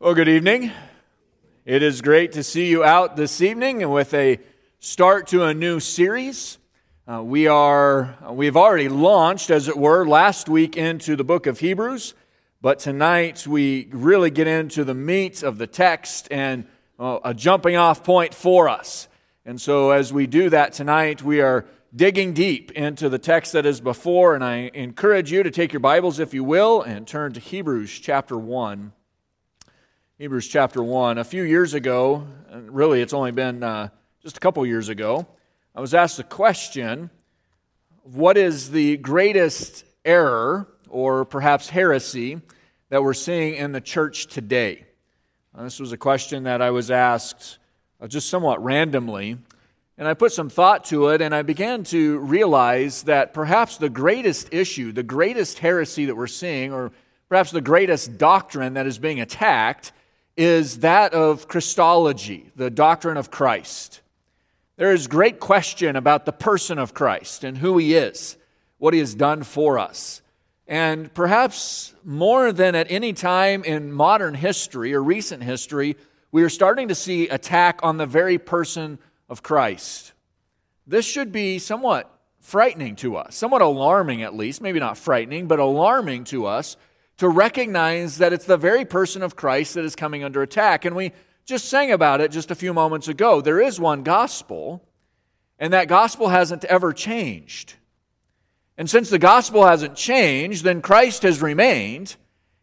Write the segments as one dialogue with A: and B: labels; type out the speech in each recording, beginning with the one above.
A: Well, good evening. It is great to see you out this evening and with a start to a new series. Uh, we are we've already launched, as it were, last week into the book of Hebrews, but tonight we really get into the meat of the text and uh, a jumping off point for us. And so, as we do that tonight, we are digging deep into the text that is before, and I encourage you to take your Bibles, if you will, and turn to Hebrews chapter 1. Hebrews chapter 1. A few years ago, really it's only been uh, just a couple years ago, I was asked a question What is the greatest error or perhaps heresy that we're seeing in the church today? Uh, this was a question that I was asked uh, just somewhat randomly. And I put some thought to it, and I began to realize that perhaps the greatest issue, the greatest heresy that we're seeing, or perhaps the greatest doctrine that is being attacked, is that of Christology, the doctrine of Christ. There is great question about the person of Christ and who he is, what he has done for us. And perhaps more than at any time in modern history or recent history, we are starting to see attack on the very person of Christ. This should be somewhat frightening to us, somewhat alarming at least, maybe not frightening, but alarming to us to recognize that it's the very person of Christ that is coming under attack. And we just sang about it just a few moments ago. There is one gospel, and that gospel hasn't ever changed. And since the gospel hasn't changed, then Christ has remained,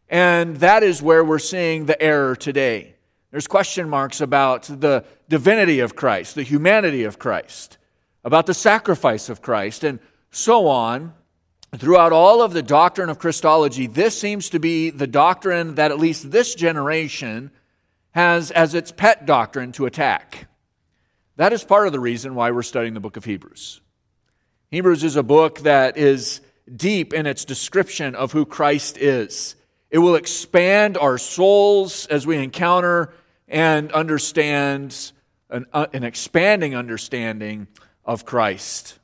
A: and that is where we're seeing the error today. There's question marks about the divinity of Christ, the humanity of Christ, about the sacrifice of Christ, and so on throughout all of the doctrine of Christology, this seems to be the doctrine that at least this generation has as its pet doctrine to attack. That is part of the reason why we're studying the book of Hebrews. Hebrews is a book that is deep in its description of who Christ is. It will expand our souls as we encounter and understand an, uh, an expanding understanding of Christ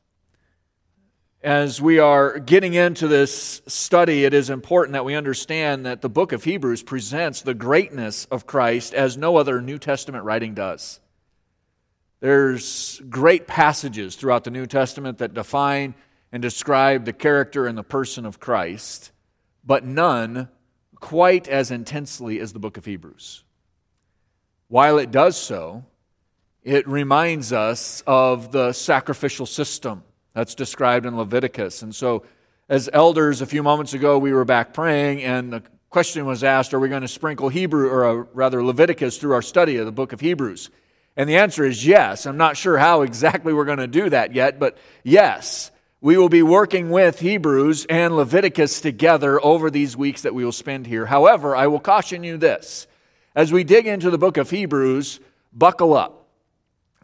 A: as we are getting into this study, it is important that we understand that the book of Hebrews presents the greatness of Christ as no other New Testament writing does. There's great passages throughout the New Testament that define and describe the character and the person of Christ, but none quite as intensely as the book of Hebrews. While it does so, it reminds us of the sacrificial system that's described in Leviticus. And so, as elders, a few moments ago, we were back praying, and the question was asked Are we going to sprinkle Hebrew, or uh, rather Leviticus, through our study of the book of Hebrews? And the answer is yes. I'm not sure how exactly we're going to do that yet, but yes. We will be working with Hebrews and Leviticus together over these weeks that we will spend here. However, I will caution you this. As we dig into the book of Hebrews, buckle up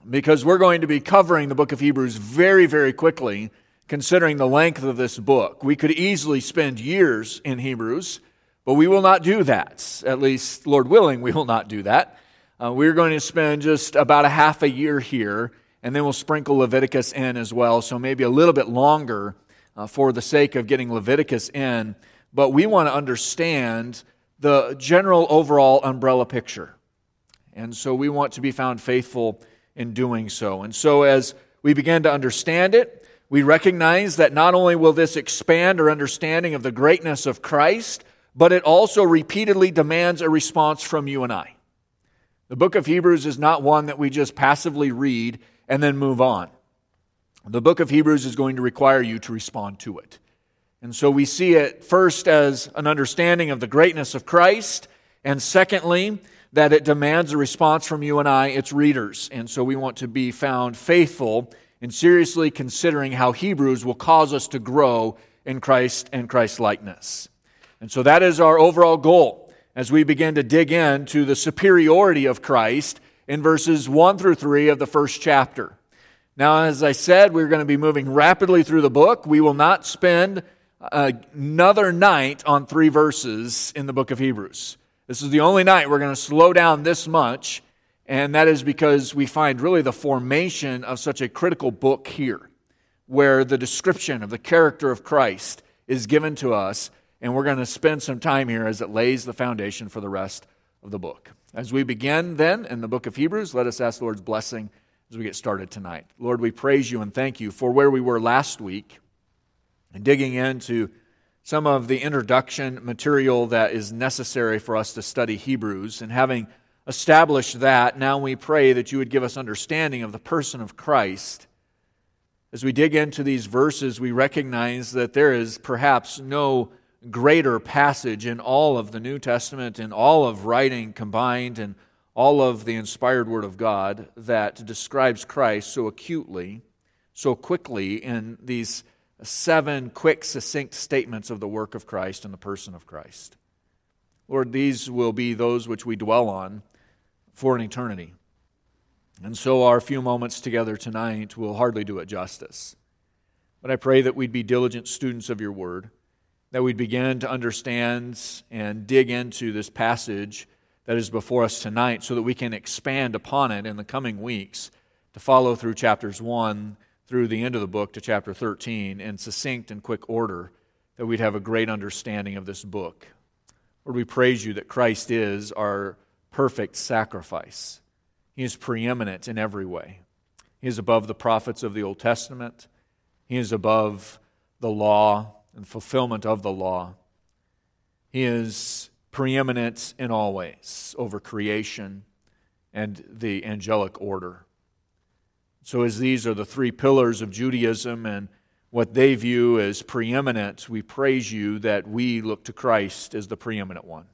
A: because we're going to be covering the book of Hebrews very, very quickly, considering the length of this book. We could easily spend years in Hebrews, but we will not do that. At least, Lord willing, we will not do that. Uh, we're going to spend just about a half a year here, and then we'll sprinkle Leviticus in as well, so maybe a little bit longer uh, for the sake of getting Leviticus in. But we want to understand the general overall umbrella picture. And so we want to be found faithful in doing so. And so, as we begin to understand it, we recognize that not only will this expand our understanding of the greatness of Christ, but it also repeatedly demands a response from you and I. The book of Hebrews is not one that we just passively read and then move on. The book of Hebrews is going to require you to respond to it. And so we see it first as an understanding of the greatness of Christ, and secondly, that it demands a response from you and I, its readers. And so we want to be found faithful in seriously considering how Hebrews will cause us to grow in Christ and Christ likeness. And so that is our overall goal as we begin to dig into the superiority of Christ in verses 1 through 3 of the first chapter. Now, as I said, we're going to be moving rapidly through the book. We will not spend uh, another night on three verses in the book of Hebrews. This is the only night we're going to slow down this much, and that is because we find really the formation of such a critical book here, where the description of the character of Christ is given to us, and we're going to spend some time here as it lays the foundation for the rest of the book. As we begin then in the book of Hebrews, let us ask the Lord's blessing as we get started tonight. Lord, we praise you and thank you for where we were last week and digging into some of the introduction material that is necessary for us to study Hebrews. And having established that, now we pray that you would give us understanding of the person of Christ. As we dig into these verses, we recognize that there is perhaps no greater passage in all of the New Testament, in all of writing combined, and all of the inspired Word of God that describes Christ so acutely, so quickly in these seven quick, succinct statements of the work of Christ and the person of Christ. Lord, these will be those which we dwell on for an eternity. And so our few moments together tonight will hardly do it justice. But I pray that we'd be diligent students of your word, that we'd begin to understand and dig into this passage that is before us tonight so that we can expand upon it in the coming weeks to follow through chapters 1 through the end of the book to chapter 13 in succinct and quick order, that we'd have a great understanding of this book. Lord, we praise you that Christ is our perfect sacrifice. He is preeminent in every way. He is above the prophets of the Old Testament. He is above the law and fulfillment of the law. He is preeminent in all ways over creation and the angelic order. So, as these are the three pillars of Judaism and what they view as preeminent, we praise you that we look to Christ as the preeminent one.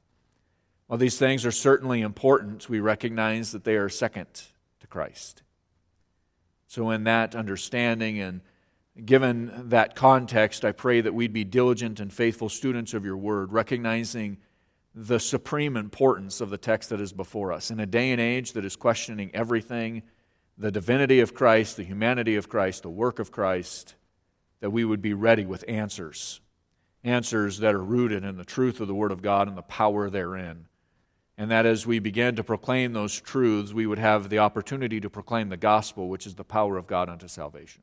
A: While these things are certainly important, we recognize that they are second to Christ. So, in that understanding and given that context, I pray that we'd be diligent and faithful students of your word, recognizing the supreme importance of the text that is before us. In a day and age that is questioning everything the divinity of Christ, the humanity of Christ, the work of Christ that we would be ready with answers. Answers that are rooted in the truth of the Word of God and the power therein and that as we begin to proclaim those truths, we would have the opportunity to proclaim the gospel, which is the power of God unto salvation.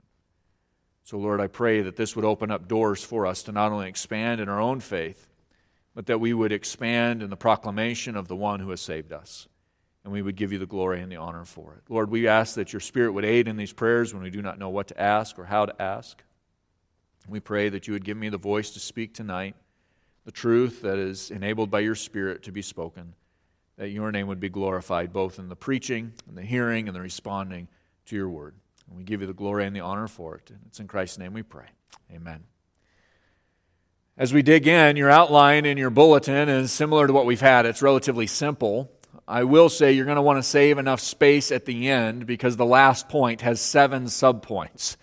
A: So, Lord, I pray that this would open up doors for us to not only expand in our own faith, but that we would expand in the proclamation of the one who has saved us. And we would give you the glory and the honor for it. Lord, we ask that your Spirit would aid in these prayers when we do not know what to ask or how to ask. We pray that you would give me the voice to speak tonight, the truth that is enabled by your Spirit to be spoken that your name would be glorified both in the preaching and the hearing and the responding to your word. And we give you the glory and the honor for it. And it's in Christ's name we pray. Amen. As we dig in, your outline in your bulletin is similar to what we've had. It's relatively simple. I will say you're going to want to save enough space at the end because the last point has seven subpoints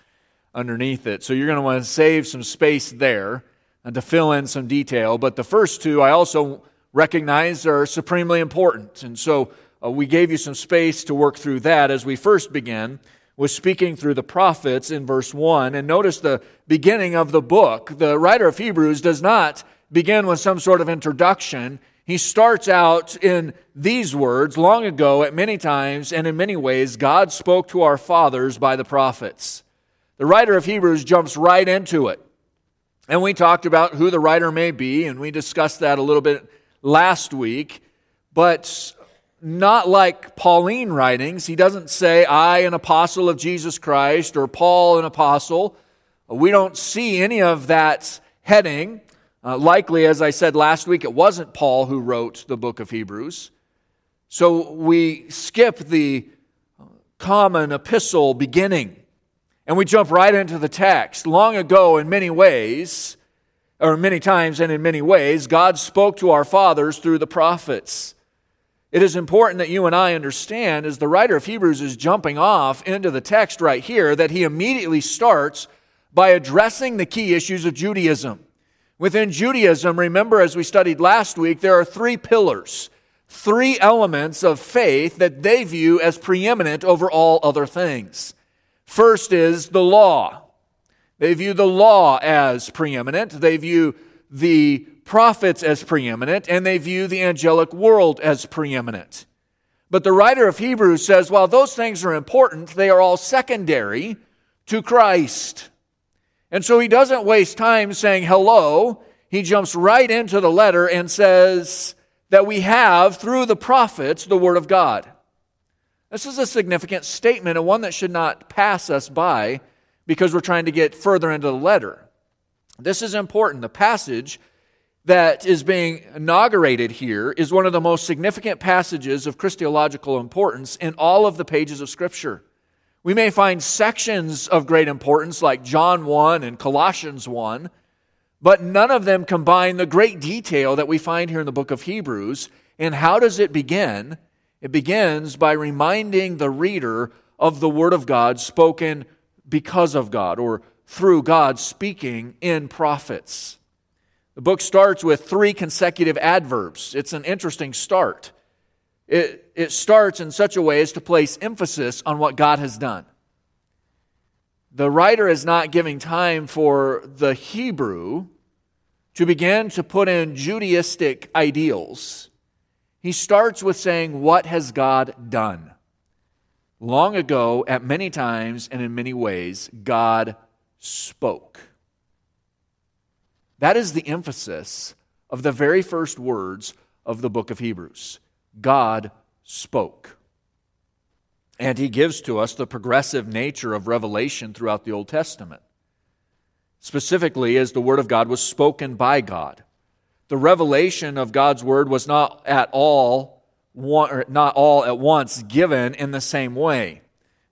A: underneath it. So you're going to want to save some space there and to fill in some detail. But the first two, I also recognize are supremely important. And so uh, we gave you some space to work through that as we first began with speaking through the prophets in verse 1. And notice the beginning of the book. The writer of Hebrews does not begin with some sort of introduction. He starts out in these words long ago, at many times and in many ways, God spoke to our fathers by the prophets. The writer of Hebrews jumps right into it. And we talked about who the writer may be, and we discussed that a little bit last week, but not like Pauline writings. He doesn't say, I, an apostle of Jesus Christ, or Paul, an apostle. We don't see any of that heading. Uh, likely, as I said last week, it wasn't Paul who wrote the book of Hebrews. So we skip the common epistle beginning and we jump right into the text. Long ago, in many ways, or many times and in many ways, God spoke to our fathers through the prophets. It is important that you and I understand, as the writer of Hebrews is jumping off into the text right here, that he immediately starts by addressing the key issues of Judaism. Within Judaism, remember as we studied last week, there are three pillars, three elements of faith that they view as preeminent over all other things. First is the law. They view the law as preeminent. They view the prophets as preeminent, and they view the angelic world as preeminent. But the writer of Hebrews says while those things are important, they are all secondary to Christ. And so he doesn't waste time saying hello. He jumps right into the letter and says that we have through the prophets the Word of God. This is a significant statement and one that should not pass us by because we're trying to get further into the letter. This is important. The passage that is being inaugurated here is one of the most significant passages of Christological importance in all of the pages of Scripture. We may find sections of great importance like John 1 and Colossians 1, but none of them combine the great detail that we find here in the book of Hebrews. And how does it begin? It begins by reminding the reader of the Word of God spoken because of God or through God speaking in prophets. The book starts with three consecutive adverbs. It's an interesting start. It, it starts in such a way as to place emphasis on what God has done. The writer is not giving time for the Hebrew to begin to put in Judaistic ideals. He starts with saying, What has God done? Long ago, at many times and in many ways, God spoke. That is the emphasis of the very first words of the book of Hebrews. God spoke. And he gives to us the progressive nature of revelation throughout the Old Testament. Specifically, as the Word of God was spoken by God. The revelation of God's Word was not at all, not all at once given in the same way.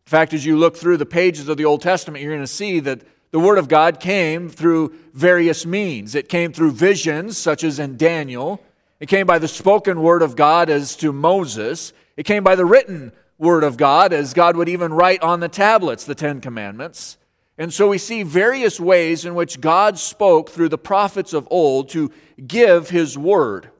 A: In fact, as you look through the pages of the Old Testament, you're going to see that the Word of God came through various means. It came through visions, such as in Daniel. It came by the spoken Word of God, as to Moses. It came by the written Word of God, as God would even write on the tablets the Ten Commandments. And so we see various ways in which God spoke through the prophets of old to give His Word.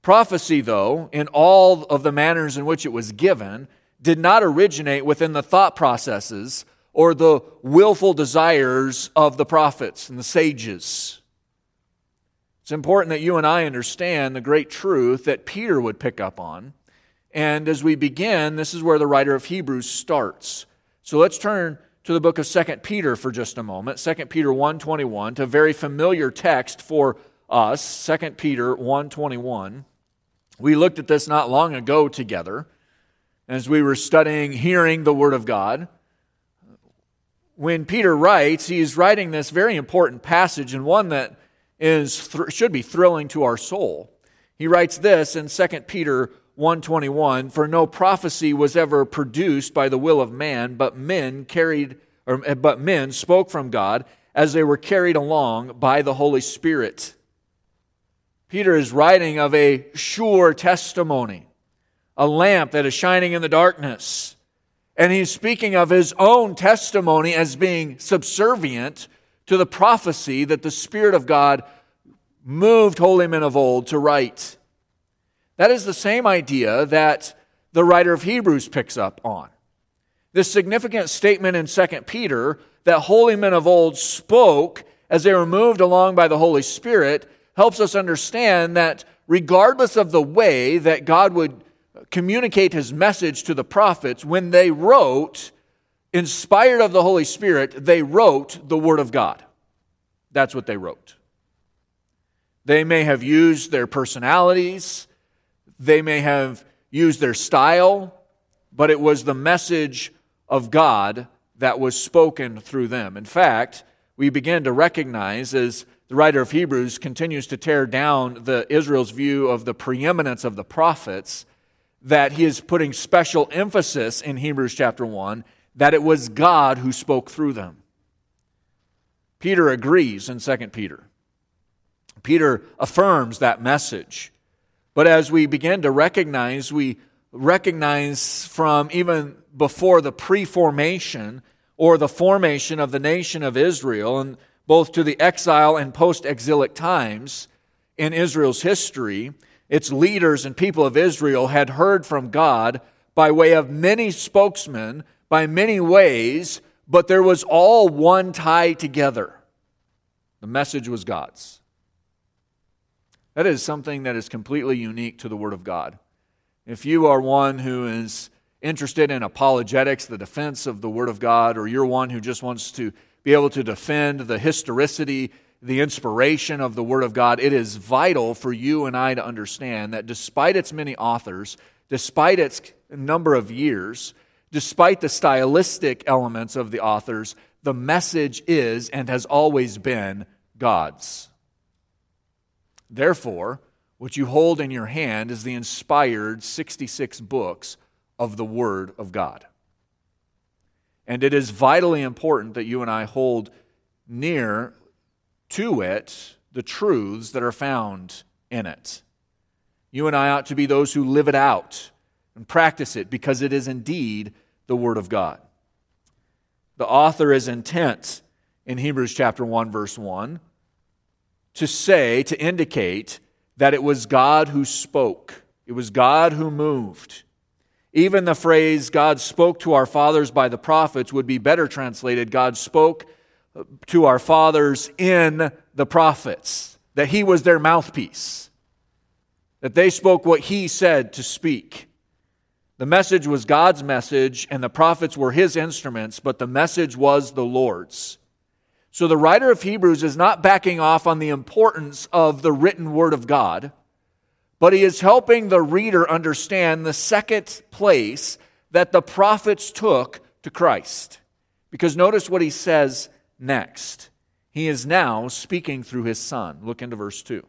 A: Prophecy, though, in all of the manners in which it was given, did not originate within the thought processes or the willful desires of the prophets and the sages. It's important that you and I understand the great truth that Peter would pick up on. And as we begin, this is where the writer of Hebrews starts. So let's turn to the book of 2 Peter for just a moment. 2 Peter 1:21, to a very familiar text for us, 2 Peter 1:21. We looked at this not long ago together as we were studying hearing the word of God when Peter writes, he's writing this very important passage and one that is should be thrilling to our soul. He writes this in 2 Peter 121 for no prophecy was ever produced by the will of man but men carried or eh, but men spoke from God as they were carried along by the Holy Spirit. Peter is writing of a sure testimony, a lamp that is shining in the darkness and he's speaking of his own testimony as being subservient to the prophecy that the Spirit of God moved holy men of old to write. That is the same idea that the writer of Hebrews picks up on. This significant statement in 2 Peter that holy men of old spoke as they were moved along by the Holy Spirit helps us understand that regardless of the way that God would communicate his message to the prophets, when they wrote, inspired of the Holy Spirit, they wrote the Word of God. That's what they wrote. They may have used their personalities, they may have used their style, but it was the message of God that was spoken through them. In fact, we begin to recognize as the writer of Hebrews continues to tear down the Israel's view of the preeminence of the prophets that he is putting special emphasis in Hebrews chapter 1 that it was God who spoke through them. Peter agrees in 2 Peter. Peter affirms that message. But as we begin to recognize, we recognize from even before the pre formation or the formation of the nation of Israel, and both to the exile and post exilic times in Israel's history, its leaders and people of Israel had heard from God by way of many spokesmen, by many ways, but there was all one tie together. The message was God's. That is something that is completely unique to the Word of God. If you are one who is interested in apologetics, the defense of the Word of God, or you're one who just wants to be able to defend the historicity the inspiration of the Word of God, it is vital for you and I to understand that despite its many authors, despite its number of years, despite the stylistic elements of the authors, the message is and has always been God's. Therefore, what you hold in your hand is the inspired 66 books of the Word of God. And it is vitally important that you and I hold near to it the truths that are found in it. You and I ought to be those who live it out and practice it because it is indeed the Word of God. The author is intent in Hebrews chapter 1, verse 1 to say, to indicate that it was God who spoke, it was God who moved. Even the phrase, God spoke to our fathers by the prophets, would be better translated, God spoke to our fathers in the prophets, that He was their mouthpiece, that they spoke what He said to speak. The message was God's message, and the prophets were His instruments, but the message was the Lord's. So the writer of Hebrews is not backing off on the importance of the written word of God, but he is helping the reader understand the second place that the prophets took to Christ. Because notice what he says next. He is now speaking through his son. Look into verse 2.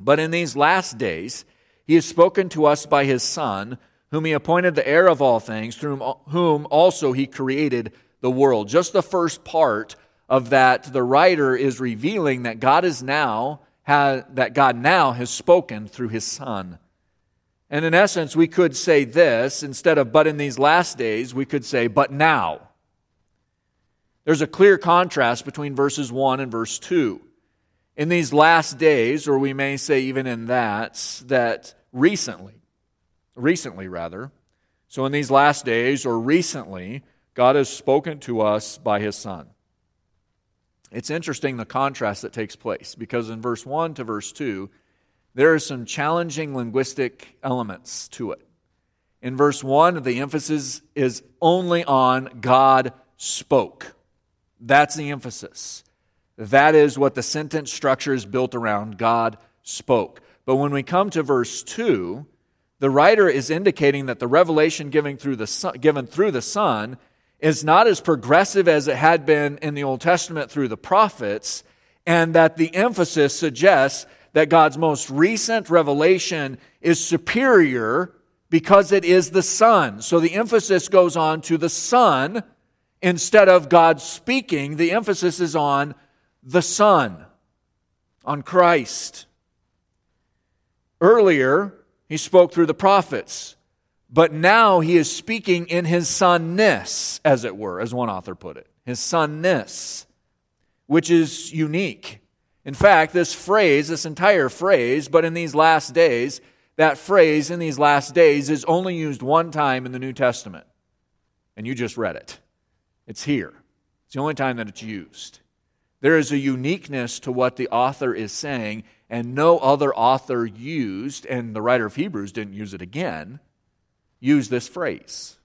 A: But in these last days, he has spoken to us by his son, whom he appointed the heir of all things, through whom also he created the world. Just the first part of that, the writer is revealing that God is now that God now has spoken through his son. And in essence, we could say this instead of but in these last days, we could say but now. There's a clear contrast between verses 1 and verse 2. In these last days, or we may say even in that, that recently, recently rather, so in these last days or recently, God has spoken to us by his Son. It's interesting the contrast that takes place because in verse 1 to verse 2, there are some challenging linguistic elements to it. In verse 1, the emphasis is only on God spoke. That's the emphasis. That is what the sentence structure is built around. God spoke. But when we come to verse 2, the writer is indicating that the revelation given through the Son, given through the Son is not as progressive as it had been in the Old Testament through the prophets, and that the emphasis suggests that God's most recent revelation is superior because it is the Son. So the emphasis goes on to the Son instead of God speaking. The emphasis is on the Son, on Christ. Earlier, he spoke through the prophets. But now he is speaking in his sonness, as it were, as one author put it. His sonness, which is unique. In fact, this phrase, this entire phrase, but in these last days, that phrase in these last days is only used one time in the New Testament. And you just read it. It's here. It's the only time that it's used. There is a uniqueness to what the author is saying, and no other author used, and the writer of Hebrews didn't use it again use this phrase.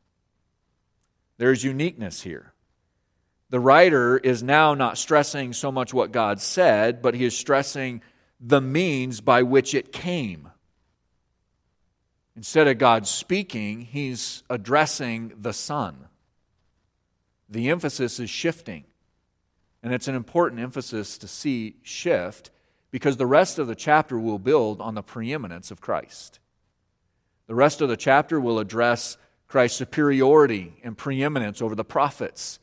A: There's uniqueness here. The writer is now not stressing so much what God said, but he is stressing the means by which it came. Instead of God speaking, he's addressing the Son. The emphasis is shifting. And it's an important emphasis to see shift because the rest of the chapter will build on the preeminence of Christ. The rest of the chapter will address Christ's superiority and preeminence over the prophets,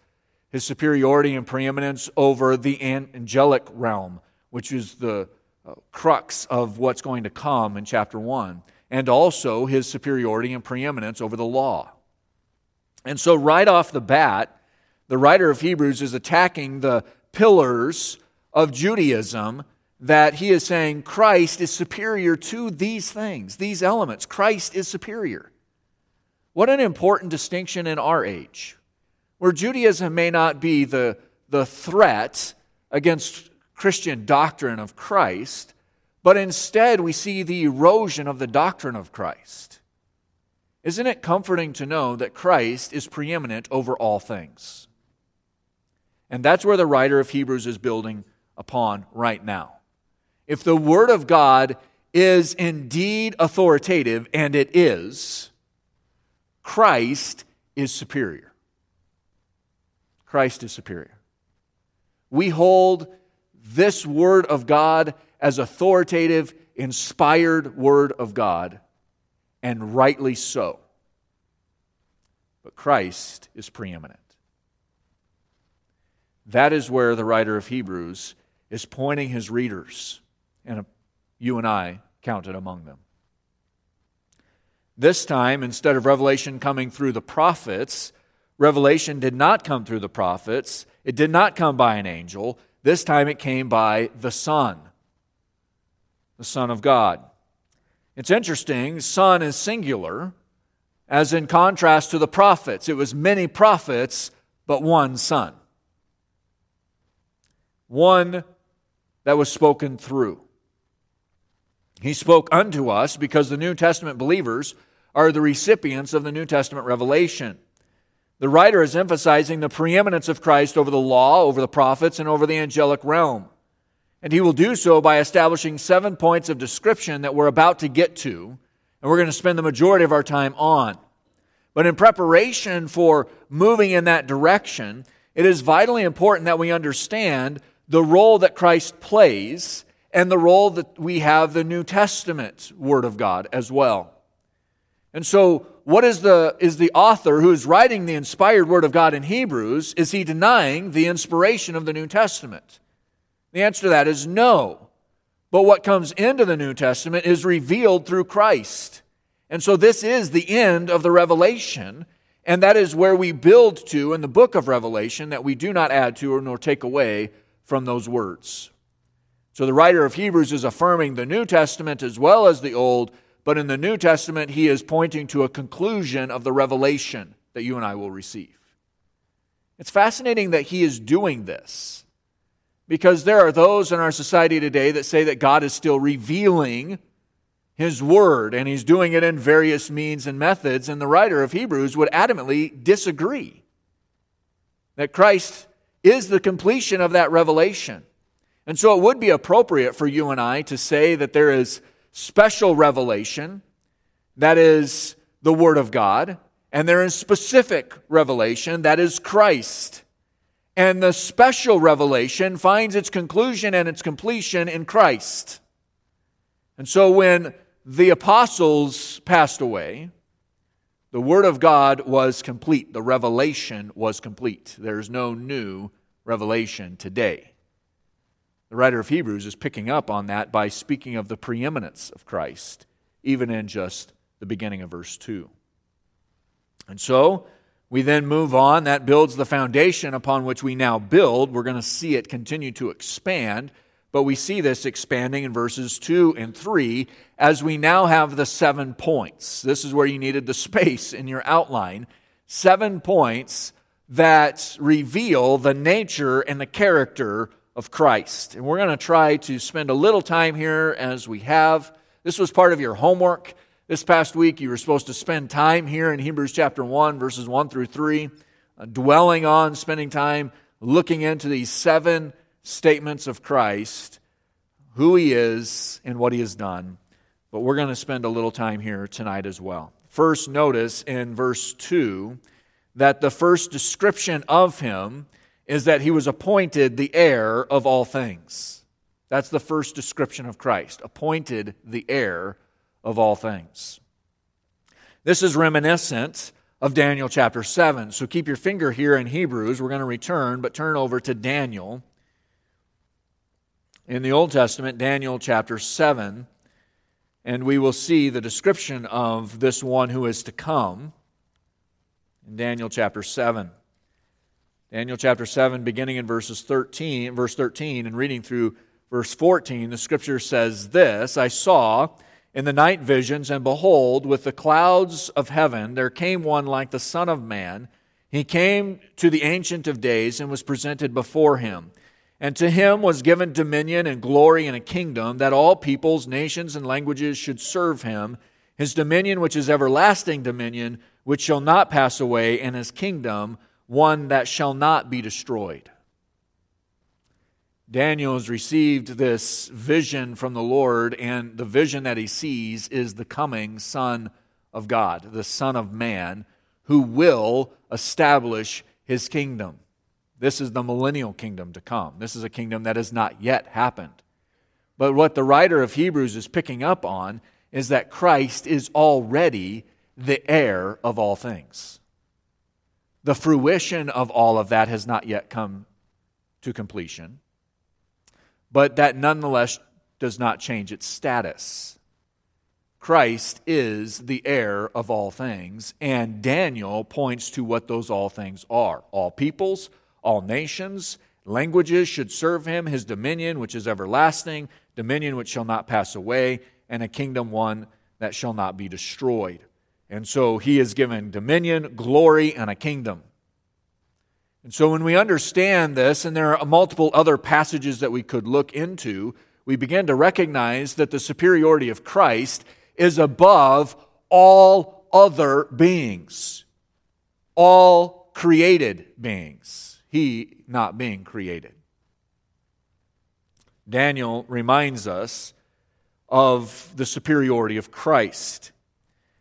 A: his superiority and preeminence over the angelic realm, which is the uh, crux of what's going to come in chapter 1, and also his superiority and preeminence over the law. And so, right off the bat, the writer of Hebrews is attacking the pillars of Judaism that he is saying Christ is superior to these things, these elements. Christ is superior. What an important distinction in our age, where Judaism may not be the, the threat against Christian doctrine of Christ, but instead we see the erosion of the doctrine of Christ. Isn't it comforting to know that Christ is preeminent over all things? And that's where the writer of Hebrews is building upon right now. If the Word of God is indeed authoritative, and it is, Christ is superior. Christ is superior. We hold this Word of God as authoritative, inspired Word of God, and rightly so. But Christ is preeminent. That is where the writer of Hebrews is pointing his readers, and you and I counted among them. This time, instead of revelation coming through the prophets, revelation did not come through the prophets. It did not come by an angel. This time it came by the Son, the Son of God. It's interesting, Son is singular, as in contrast to the prophets. It was many prophets, but one Son. One that was spoken through. He spoke unto us because the New Testament believers are the recipients of the New Testament revelation. The writer is emphasizing the preeminence of Christ over the law, over the prophets, and over the angelic realm. And he will do so by establishing seven points of description that we're about to get to, and we're going to spend the majority of our time on. But in preparation for moving in that direction, it is vitally important that we understand the role that Christ plays and the role that we have the New Testament Word of God as well. And so, what is the, is the author who is writing the inspired Word of God in Hebrews, is he denying the inspiration of the New Testament? The answer to that is no. But what comes into the New Testament is revealed through Christ. And so, this is the end of the revelation, and that is where we build to in the book of Revelation that we do not add to or nor take away from those words. So the writer of Hebrews is affirming the New Testament as well as the Old, but in the New Testament, he is pointing to a conclusion of the revelation that you and I will receive. It's fascinating that he is doing this because there are those in our society today that say that God is still revealing his word and he's doing it in various means and methods, and the writer of Hebrews would adamantly disagree that Christ is the completion of that revelation. And so it would be appropriate for you and I to say that there is special revelation, that is the Word of God, and there is specific revelation, that is Christ. And the special revelation finds its conclusion and its completion in Christ. And so when the apostles passed away, the Word of God was complete. The revelation was complete. There's no new revelation today. The writer of Hebrews is picking up on that by speaking of the preeminence of Christ, even in just the beginning of verse 2. And so, we then move on. That builds the foundation upon which we now build. We're going to see it continue to expand, but we see this expanding in verses 2 and 3 as we now have the seven points. This is where you needed the space in your outline. Seven points that reveal the nature and the character of Christ. And we're going to try to spend a little time here as we have. This was part of your homework. This past week, you were supposed to spend time here in Hebrews chapter 1, verses 1 through 3, uh, dwelling on, spending time looking into these seven statements of Christ, who he is, and what he has done. But we're going to spend a little time here tonight as well. First, notice in verse 2 that the first description of him is that he was appointed the heir of all things. That's the first description of Christ, appointed the heir of all things. This is reminiscent of Daniel chapter 7. So keep your finger here in Hebrews. We're going to return, but turn over to Daniel. In the Old Testament, Daniel chapter 7, and we will see the description of this one who is to come in Daniel chapter 7. Daniel chapter 7, beginning in verses 13, verse 13, and reading through verse 14, the scripture says this I saw in the night visions, and behold, with the clouds of heaven, there came one like the Son of Man. He came to the Ancient of Days and was presented before him. And to him was given dominion and glory and a kingdom that all peoples, nations, and languages should serve him. His dominion, which is everlasting dominion, which shall not pass away, and his kingdom, one that shall not be destroyed. Daniel has received this vision from the Lord, and the vision that he sees is the coming Son of God, the Son of Man, who will establish his kingdom. This is the millennial kingdom to come. This is a kingdom that has not yet happened. But what the writer of Hebrews is picking up on is that Christ is already the heir of all things. The fruition of all of that has not yet come to completion, but that nonetheless does not change its status. Christ is the heir of all things, and Daniel points to what those all things are. All peoples, all nations, languages should serve him, his dominion, which is everlasting, dominion which shall not pass away, and a kingdom one that shall not be destroyed. And so he is given dominion, glory, and a kingdom. And so when we understand this, and there are multiple other passages that we could look into, we begin to recognize that the superiority of Christ is above all other beings, all created beings, he not being created. Daniel reminds us of the superiority of Christ.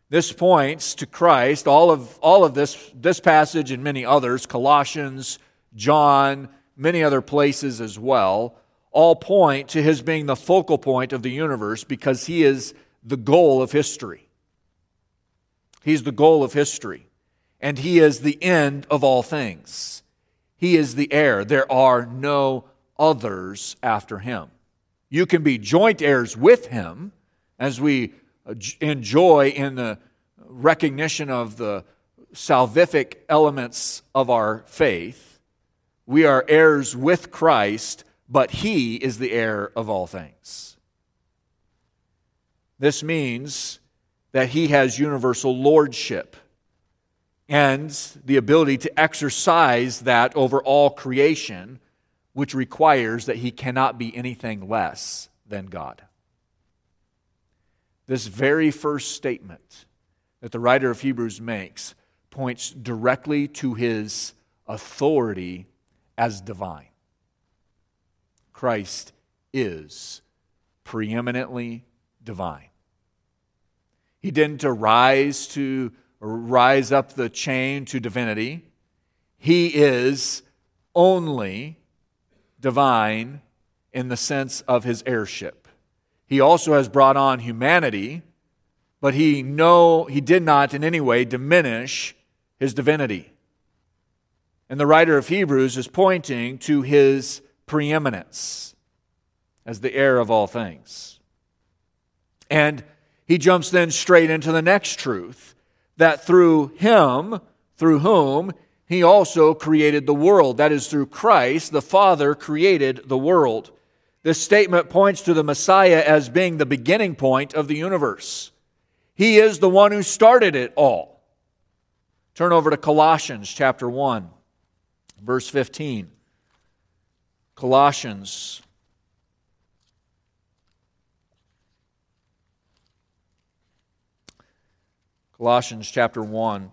A: This points to Christ. All of, all of this, this passage and many others, Colossians, John, many other places as well, all point to his being the focal point of the universe because he is the goal of history. He's the goal of history. And he is the end of all things. He is the heir. There are no others after him. You can be joint heirs with him as we Uh, enjoy in the recognition of the salvific elements of our faith. We are heirs with Christ, but he is the heir of all things. This means that he has universal lordship and the ability to exercise that over all creation, which requires that he cannot be anything less than God. This very first statement that the writer of Hebrews makes points directly to his authority as divine. Christ is preeminently divine. He didn't arise to rise up the chain to divinity. He is only divine in the sense of his heirship. He also has brought on humanity, but he no he did not in any way diminish his divinity. And the writer of Hebrews is pointing to his preeminence as the heir of all things. And he jumps then straight into the next truth that through him, through whom he also created the world. That is, through Christ, the Father created the world. This statement points to the Messiah as being the beginning point of the universe. He is the one who started it all. Turn over to Colossians chapter 1, verse 15. Colossians Colossians chapter 1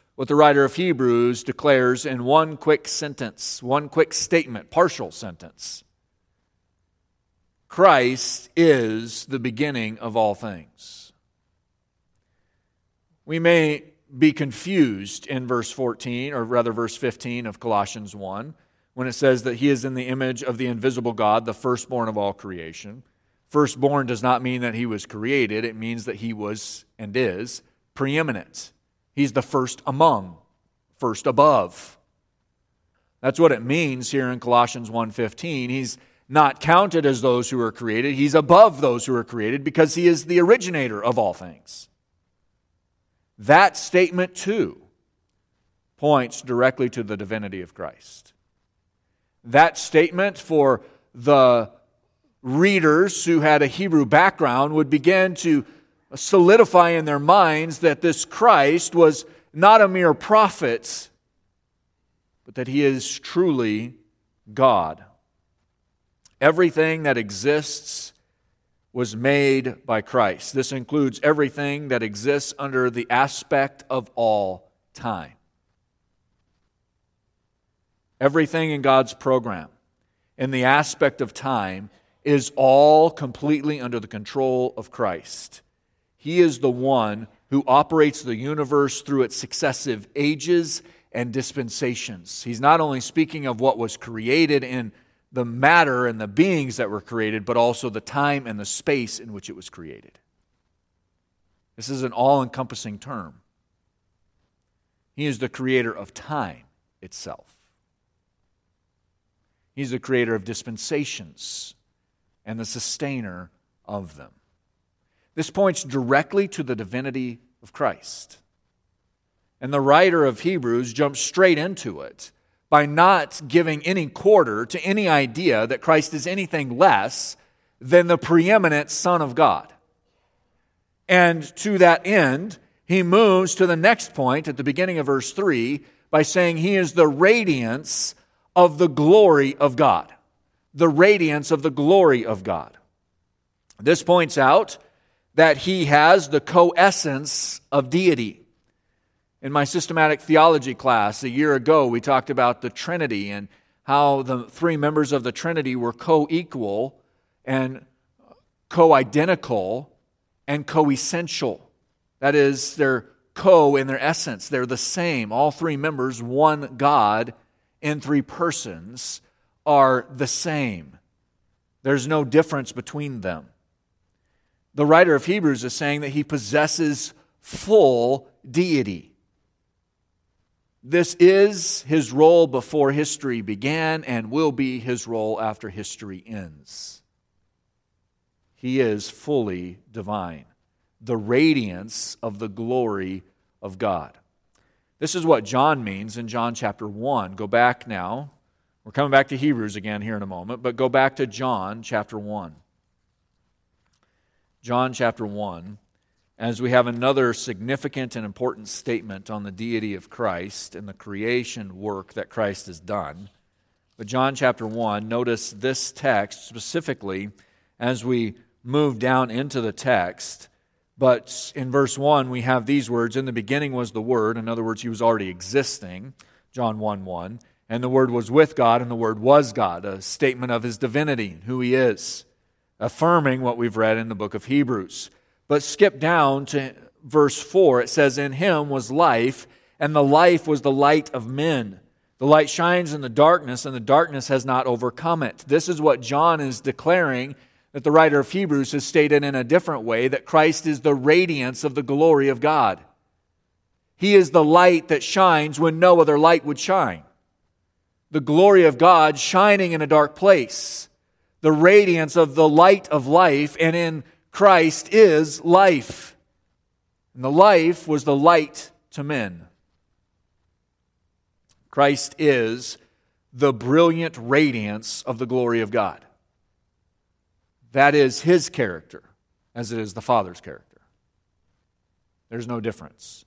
A: what the writer of Hebrews declares in one quick sentence, one quick statement, partial sentence. Christ is the beginning of all things. We may be confused in verse 14, or rather verse 15 of Colossians 1, when it says that he is in the image of the invisible God, the firstborn of all creation. Firstborn does not mean that he was created, it means that he was and is preeminent. He's the first among, first above. That's what it means here in Colossians 1:15. He's not counted as those who are created. He's above those who are created because he is the originator of all things. That statement too points directly to the divinity of Christ. That statement for the readers who had a Hebrew background would begin to solidify in their minds that this Christ was not a mere prophet, but that he is truly God. Everything that exists was made by Christ. This includes everything that exists under the aspect of all time. Everything in God's program, in the aspect of time, is all completely under the control of Christ. He is the one who operates the universe through its successive ages and dispensations. He's not only speaking of what was created in the matter and the beings that were created, but also the time and the space in which it was created. This is an all encompassing term. He is the creator of time itself, He's the creator of dispensations and the sustainer of them. This points directly to the divinity of Christ. And the writer of Hebrews jumps straight into it by not giving any quarter to any idea that Christ is anything less than the preeminent Son of God. And to that end, he moves to the next point at the beginning of verse 3 by saying he is the radiance of the glory of God. The radiance of the glory of God. This points out that he has the coessence of deity. In my systematic theology class a year ago, we talked about the Trinity and how the three members of the Trinity were co equal and co identical and co essential. That is, they're co in their essence, they're the same. All three members, one God in three persons, are the same. There's no difference between them. The writer of Hebrews is saying that he possesses full deity. This is his role before history began and will be his role after history ends. He is fully divine, the radiance of the glory of God. This is what John means in John chapter 1. Go back now. We're coming back to Hebrews again here in a moment, but go back to John chapter 1. John chapter 1 as we have another significant and important statement on the deity of Christ and the creation work that Christ has done. But John chapter 1, notice this text specifically as we move down into the text. But in verse 1, we have these words In the beginning was the Word. In other words, he was already existing. John 1 1. And the Word was with God, and the Word was God. A statement of his divinity, who he is, affirming what we've read in the book of Hebrews. But skip down to verse 4. It says, In him was life, and the life was the light of men. The light shines in the darkness, and the darkness has not overcome it. This is what John is declaring that the writer of Hebrews has stated in a different way that Christ is the radiance of the glory of God. He is the light that shines when no other light would shine. The glory of God shining in a dark place. The radiance of the light of life, and in Christ is life. And the life was the light to men. Christ is the brilliant radiance of the glory of God. That is his character, as it is the Father's character. There's no difference.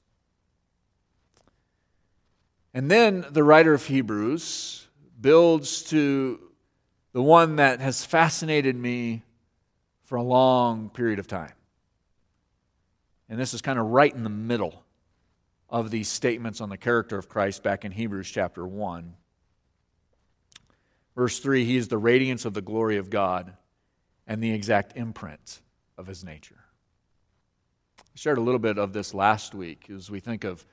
A: And then the writer of Hebrews builds to the one that has fascinated me for a long period of time. And this is kind of right in the middle of these statements on the character of Christ back in Hebrews chapter 1. Verse 3 He is the radiance of the glory of God and the exact imprint of his nature. I shared a little bit of this last week as we think of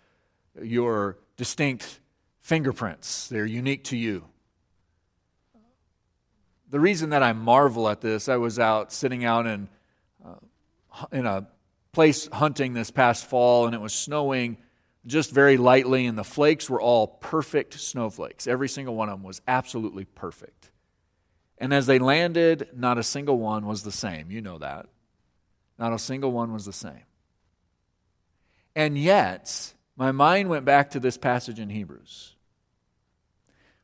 A: your distinct fingerprints, they're unique to you the reason that I marvel at this, I was out sitting out in, uh, in a place hunting this past fall, and it was snowing just very lightly, and the flakes were all perfect snowflakes. Every single one of them was absolutely perfect. And as they landed, not a single one was the same. You know that. Not a single one was the same. And yet, my mind went back to this passage in Hebrews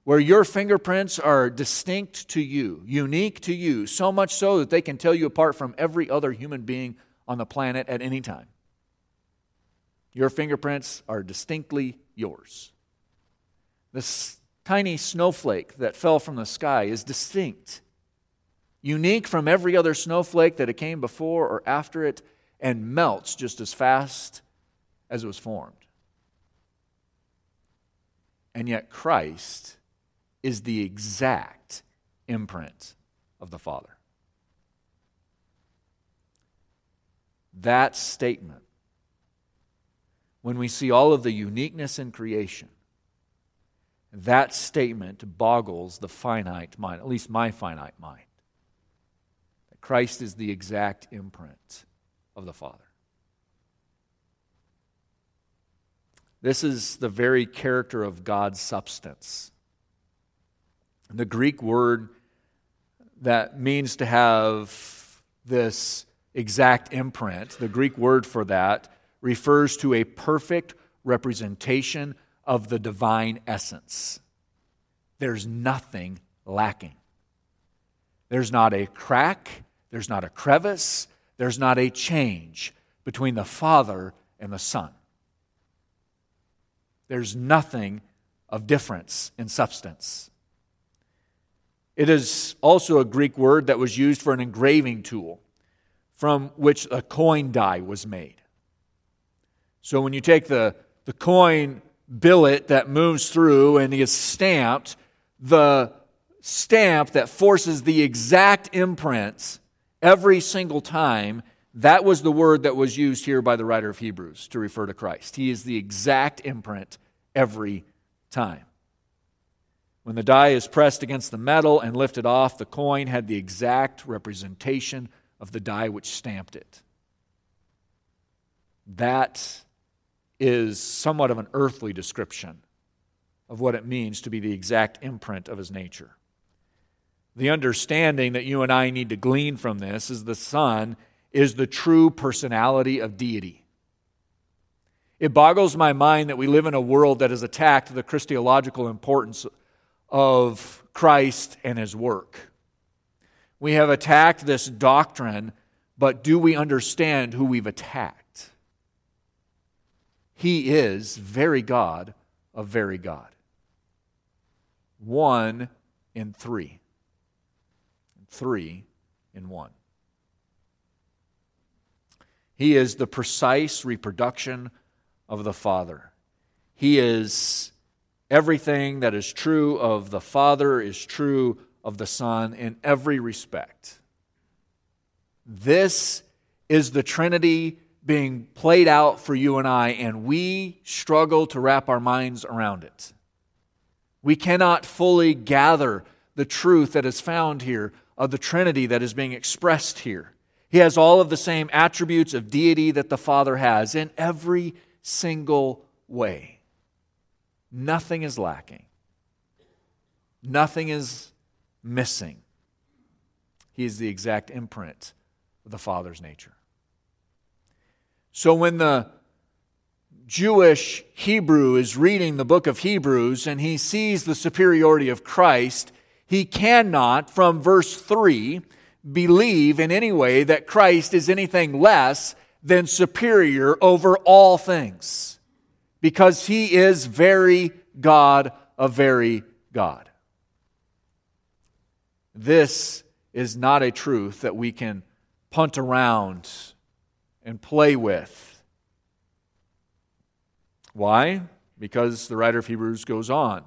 A: where your fingerprints are distinct to you, unique to you, so much so that they can tell you apart from every other human being on the planet at any time. Your fingerprints are distinctly yours. This tiny snowflake that fell from the sky is distinct, unique from every other snowflake that it came before or after it, and melts just as fast as it was formed. And yet, Christ is the exact imprint of the Father. That statement, when we see all of the uniqueness in creation, that statement boggles the finite mind, at least my finite mind. That Christ is the exact imprint of the Father. This is the very character of God's substance. The Greek word that means to have this exact imprint, the Greek word for that, refers to a perfect representation of the divine essence. There's nothing lacking. There's not a crack, there's not a crevice, there's not a change between the Father and the Son. There's nothing of difference in substance. It is also a Greek word that was used for an engraving tool from which a coin die was made. So when you take the, the coin billet that moves through and is stamped, the stamp that forces the exact imprints every single time, that was the word that was used here by the writer of Hebrews to refer to Christ. He is the exact imprint every time. When the die is pressed against the metal and lifted off, the coin had the exact representation of the die which stamped it. That is somewhat of an earthly description of what it means to be the exact imprint of his nature. The understanding that you and I need to glean from this is the Son is the true personality of deity. It boggles my mind that we live in a world that has attacked the Christological importance of Christ and his work. We have attacked this doctrine, but do we understand who we've attacked? He is very God of very God. One in three. Three in one. He is the precise reproduction of the Father. He is Everything that is true of the Father is true of the Son in every respect. This is the Trinity being played out for you and I, and we struggle to wrap our minds around it. We cannot fully gather the truth that is found here of the Trinity that is being expressed here. He has all of the same attributes of deity that the Father has in every single way. Nothing is lacking, nothing is missing. He is the exact imprint of the Father's nature. So when the Jewish Hebrew is reading the book of Hebrews and he sees the superiority of Christ, he cannot, from verse 3, believe in any way that Christ is anything less than superior over all things because he is very God of very God. This is not a truth that we can punt around and play with. Why? Because the writer of Hebrews goes on.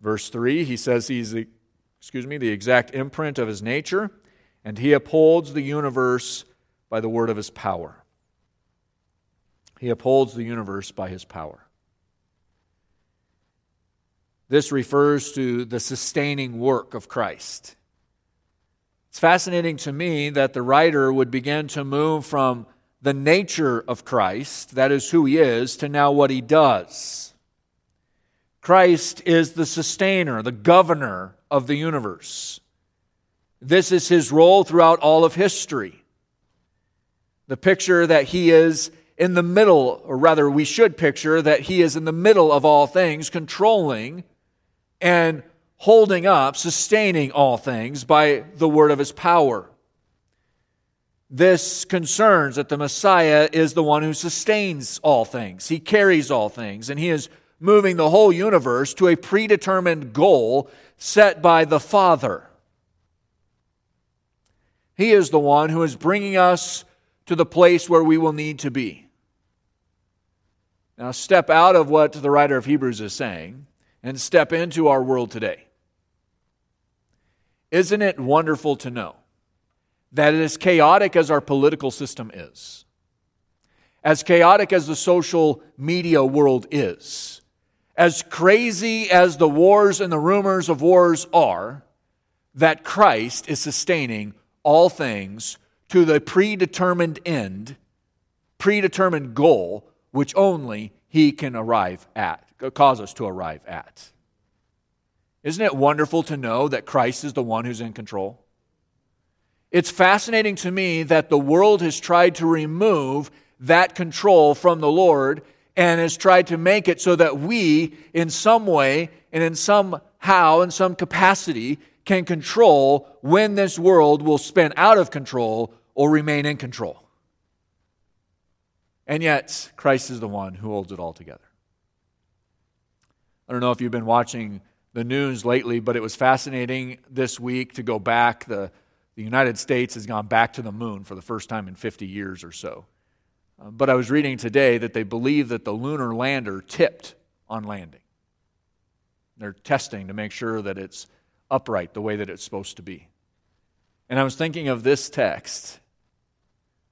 A: Verse 3, he says he's the, excuse me, the exact imprint of his nature, and he upholds the universe by the word of his power. He upholds the universe by his power. This refers to the sustaining work of Christ. It's fascinating to me that the writer would begin to move from the nature of Christ, that is who he is, to now what he does. Christ is the sustainer, the governor of the universe. This is his role throughout all of history. The picture that he is in the middle, or rather, we should picture that He is in the middle of all things, controlling and holding up, sustaining all things by the word of his power. This concerns that the Messiah is the one who sustains all things. He carries all things, and he is moving the whole universe to a predetermined goal set by the Father. He is the one who is bringing us to the place where we will need to be. Now, step out of what the writer of Hebrews is saying and step into our world today. Isn't it wonderful to know that as chaotic as our political system is, as chaotic as the social media world is, as crazy as the wars and the rumors of wars are, that Christ is sustaining all things to the predetermined end, predetermined goal, which only He can arrive at, cause us to arrive at. Isn't it wonderful to know that Christ is the one who's in control? It's fascinating to me that the world has tried to remove that control from the Lord and has tried to make it so that we, in some way and in some how, in some capacity, can control when this world will spin out of control or remain in control. And yet, Christ is the one who holds it all together. I don't know if you've been watching the news lately, but it was fascinating this week to go back. The, the United States has gone back to the moon for the first time in 50 years or so. Uh, but I was reading today that they believe that the lunar lander tipped on landing. They're testing to make sure that it's upright the way that it's supposed to be. And I was thinking of this text.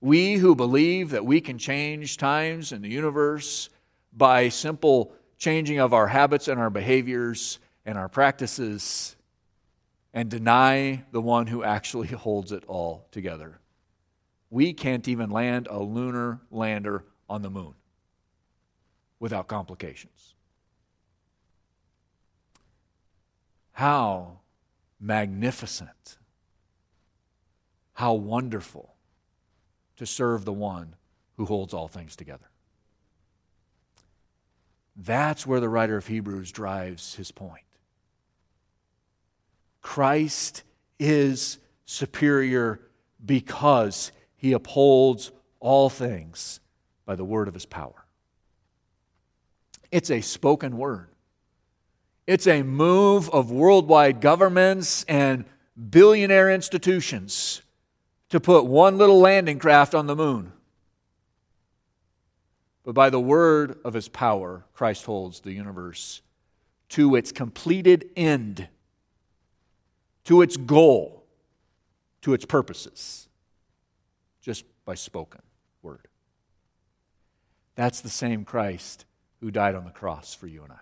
A: We who believe that we can change times in the universe by simple changing of our habits and our behaviors and our practices and deny the one who actually holds it all together. We can't even land a lunar lander on the moon without complications. How magnificent, how wonderful to serve the one who holds all things together. That's where the writer of Hebrews drives his point. Christ is superior because he upholds all things by the word of his power. It's a spoken word. It's a move of worldwide governments and billionaire institutions to put one little landing craft on the moon. But by the word of his power, Christ holds the universe to its completed end to its goal, to its purposes, just by spoken word. That's the same Christ who died on the cross for you and I,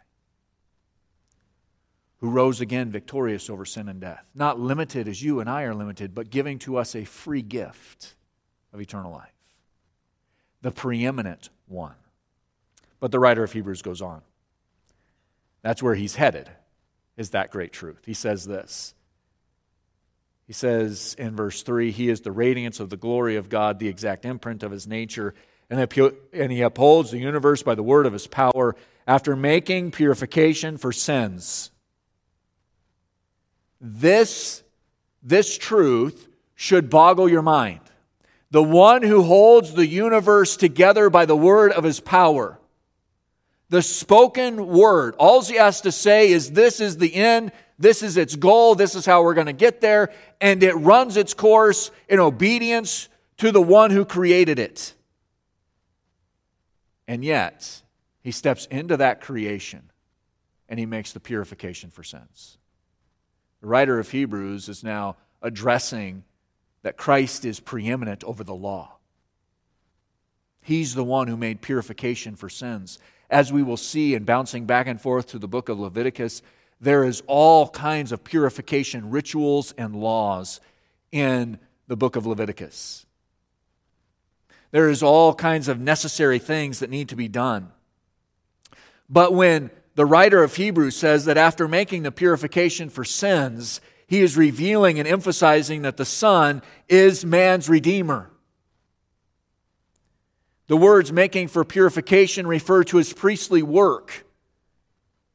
A: who rose again victorious over sin and death, not limited as you and I are limited, but giving to us a free gift of eternal life, the preeminent one. But the writer of Hebrews goes on. That's where he's headed, is that great truth. He says this he says in verse 3 He is the radiance of the glory of God, the exact imprint of his nature, and he upholds the universe by the word of his power after making purification for sins. This, this truth should boggle your mind. The one who holds the universe together by the word of his power. The spoken word. All he has to say is, This is the end. This is its goal. This is how we're going to get there. And it runs its course in obedience to the one who created it. And yet, he steps into that creation and he makes the purification for sins. The writer of Hebrews is now addressing that Christ is preeminent over the law. He's the one who made purification for sins. As we will see in bouncing back and forth to the book of Leviticus, there is all kinds of purification rituals and laws in the book of Leviticus. There is all kinds of necessary things that need to be done. But when the writer of Hebrews says that after making the purification for sins, he is revealing and emphasizing that the Son is man's Redeemer. The words making for purification refer to his priestly work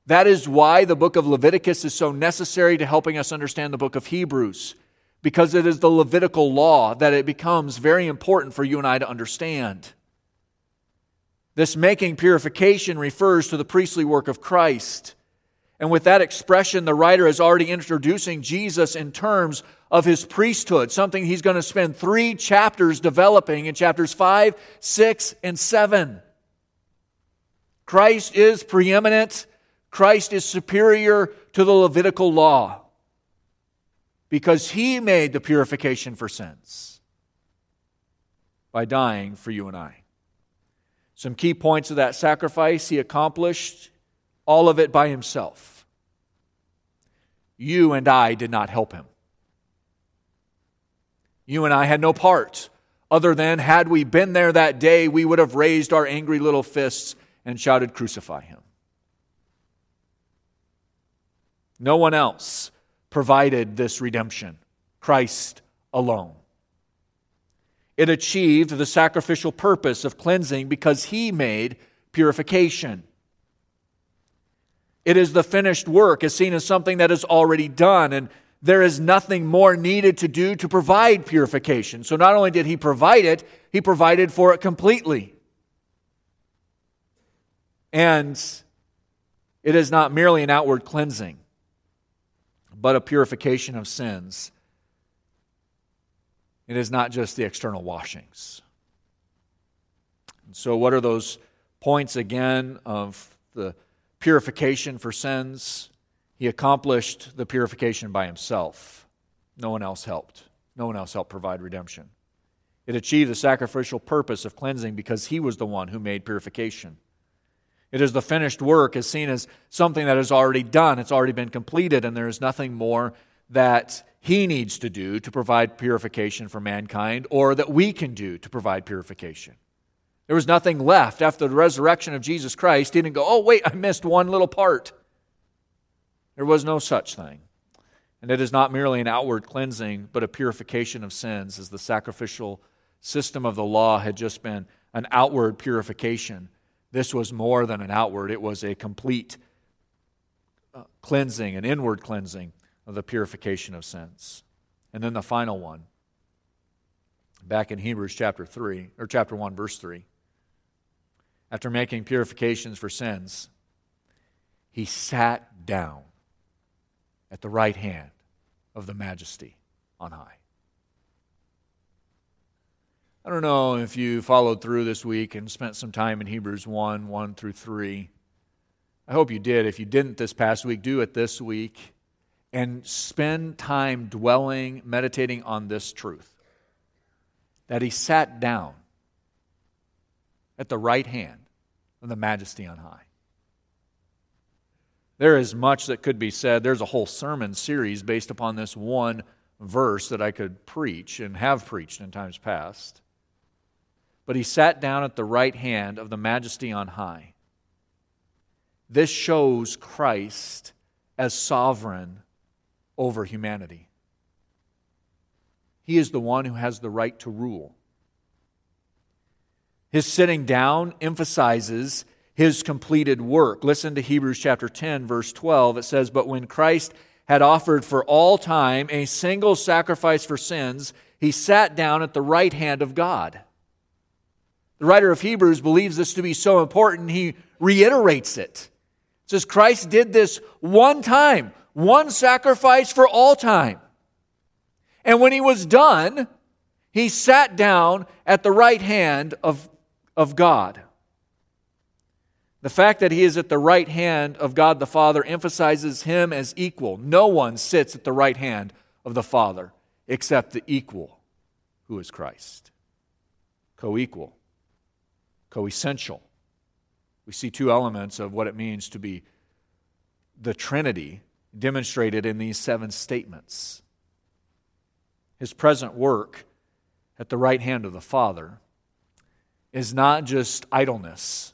A: That is why the book of Leviticus is so necessary to helping us understand the book of Hebrews, because it is the Levitical law that it becomes very important for you and I to understand. This making purification refers to the priestly work of Christ. And with that expression, the writer is already introducing Jesus in terms of his priesthood, something he's going to spend three chapters developing in chapters 5, 6, and 7. Christ is preeminent Christ is superior to the Levitical law because he made the purification for sins by dying for you and I. Some key points of that sacrifice he accomplished all of it by himself. You and I did not help him. You and I had no part, other than had we been there that day, we would have raised our angry little fists and shouted, Crucify him. No one else provided this redemption, Christ alone. It achieved the sacrificial purpose of cleansing because he made purification. It is the finished work, as seen as something that is already done, and there is nothing more needed to do to provide purification. So not only did he provide it, he provided for it completely. And it is not merely an outward cleansing but a purification of sins. It is not just the external washings. And so, what are those points again of the purification for sins? He accomplished the purification by himself. No one else helped. No one else helped provide redemption. It achieved the sacrificial purpose of cleansing because he was the one who made purification. It is the finished work is seen as something that is already done. It's already been completed, and there is nothing more that he needs to do to provide purification for mankind or that we can do to provide purification. There was nothing left after the resurrection of Jesus Christ. He didn't go, oh, wait, I missed one little part. There was no such thing. And it is not merely an outward cleansing, but a purification of sins, as the sacrificial system of the law had just been an outward purification this was more than an outward, it was a complete uh, cleansing, an inward cleansing of the purification of sins. And then the final one, back in Hebrews chapter 3, or chapter 1, verse 3. After making purifications for sins, he sat down at the right hand of the majesty on high. I don't know if you followed through this week and spent some time in Hebrews 1 1 through 3. I hope you did. If you didn't this past week, do it this week and spend time dwelling, meditating on this truth that he sat down at the right hand of the majesty on high. There is much that could be said. There's a whole sermon series based upon this one verse that I could preach and have preached in times past but he sat down at the right hand of the majesty on high. This shows Christ as sovereign over humanity. He is the one who has the right to rule. His sitting down emphasizes his completed work. Listen to Hebrews chapter 10, verse 12. It says, But when Christ had offered for all time a single sacrifice for sins, he sat down at the right hand of God. The writer of Hebrews believes this to be so important, he reiterates it. It says, Christ did this one time, one sacrifice for all time. And when he was done, he sat down at the right hand of, of God. The fact that he is at the right hand of God the Father emphasizes him as equal. No one sits at the right hand of the Father except the equal, who is Christ. Co equal coessential. We see two elements of what it means to be the Trinity demonstrated in these seven statements. His present work at the right hand of the Father is not just idleness.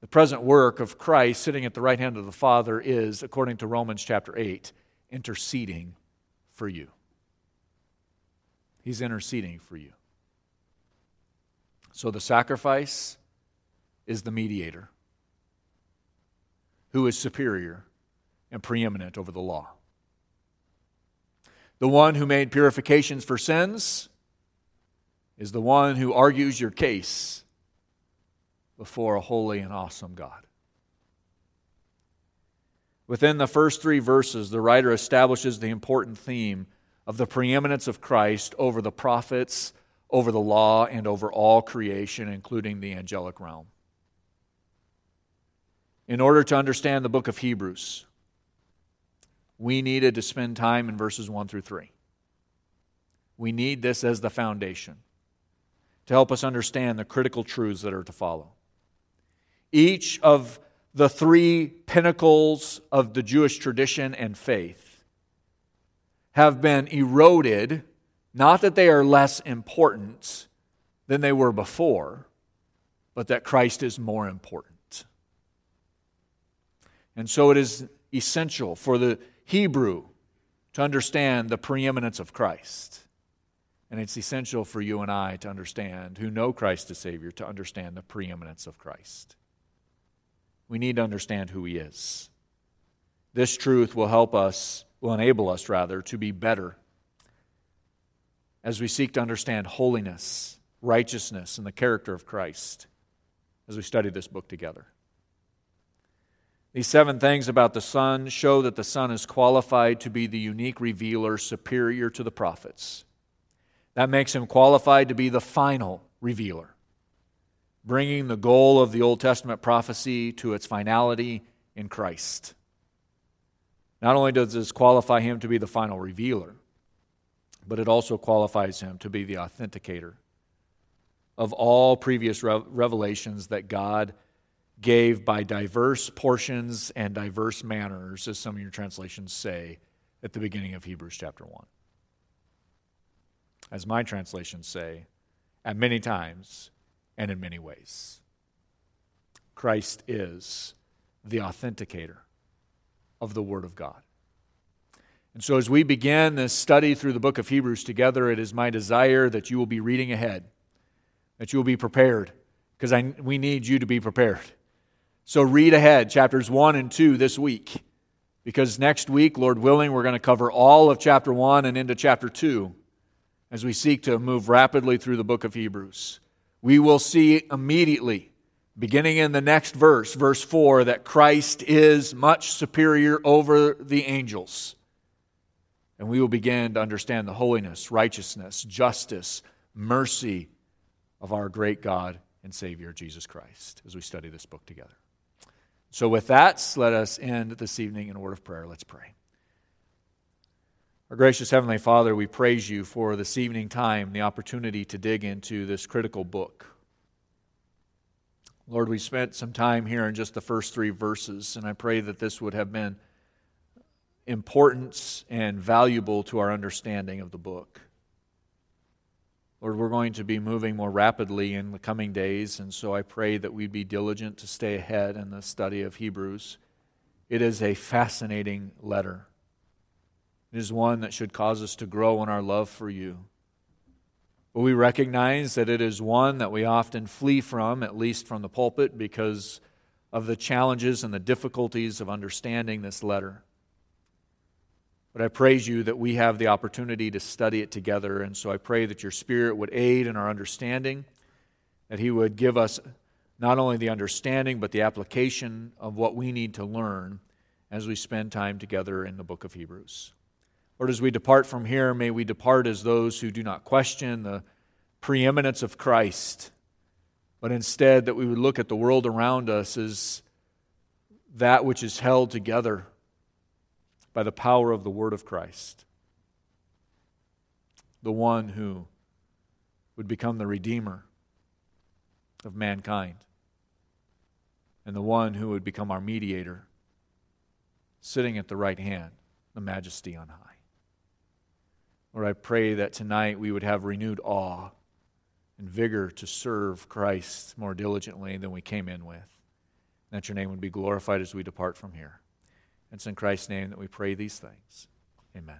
A: The present work of Christ sitting at the right hand of the Father is, according to Romans chapter 8, interceding for you. He's interceding for you. So the sacrifice is the mediator who is superior and preeminent over the law. The one who made purifications for sins is the one who argues your case before a holy and awesome God. Within the first three verses, the writer establishes the important theme of the preeminence of Christ over the prophets, over the law, and over all creation, including the angelic realm. In order to understand the book of Hebrews, we needed to spend time in verses 1 through 3. We need this as the foundation to help us understand the critical truths that are to follow. Each of the three pinnacles of the Jewish tradition and faith have been eroded, not that they are less important than they were before, but that Christ is more important. And so it is essential for the Hebrew to understand the preeminence of Christ. And it's essential for you and I to understand, who know Christ as Savior, to understand the preeminence of Christ. We need to understand who He is. This truth will help us, will enable us, rather, to be better as we seek to understand holiness, righteousness, and the character of Christ as we study this book together. These seven things about the Son show that the Son is qualified to be the unique revealer superior to the prophets. That makes him qualified to be the final revealer, bringing the goal of the Old Testament prophecy to its finality in Christ. Not only does this qualify him to be the final revealer, but it also qualifies him to be the authenticator of all previous revelations that God gave by diverse portions and diverse manners, as some of your translations say at the beginning of Hebrews chapter 1. As my translations say, at many times and in many ways. Christ is the authenticator of the Word of God. And so, as we begin this study through the book of Hebrews together, it is my desire that you will be reading ahead, that you will be prepared, because we need you to be prepared. So read ahead, chapters 1 and 2 this week, because next week, Lord willing, we're going to cover all of chapter 1 and into chapter 2 as we seek to move rapidly through the book of Hebrews. We will see immediately, beginning in the next verse, verse 4, that Christ is much superior over the angels. And we will begin to understand the holiness, righteousness, justice, mercy of our great God and Savior, Jesus Christ, as we study this book together. So, with that, let us end this evening in a word of prayer. Let's pray. Our gracious Heavenly Father, we praise you for this evening time, the opportunity to dig into this critical book. Lord, we spent some time here in just the first three verses, and I pray that this would have been important and valuable to our understanding of the book. Lord, we're going to be moving more rapidly in the coming days, and so I pray that we'd be diligent to stay ahead in the study of Hebrews. It is a fascinating letter. It is one that should cause us to grow in our love for you. But we recognize that it is one that we often flee from, at least from the pulpit, because of the challenges and the difficulties of understanding this letter. But I praise you that we have the opportunity to study it together. And so I pray that your Spirit would aid in our understanding, that He would give us not only the understanding, but the application of what we need to learn as we spend time together in the book of Hebrews. Lord, as we depart from here, may we depart as those who do not question the preeminence of Christ, but instead that we would look at the world around us as that which is held together by the power of the word of Christ, the one who would become the Redeemer of mankind, and the one who would become our mediator, sitting at the right hand, the majesty on high. Lord, I pray that tonight we would have renewed awe and vigor to serve Christ more diligently than we came in with. And that your name would be glorified as we depart from here. It's in Christ's name that we pray these things. Amen.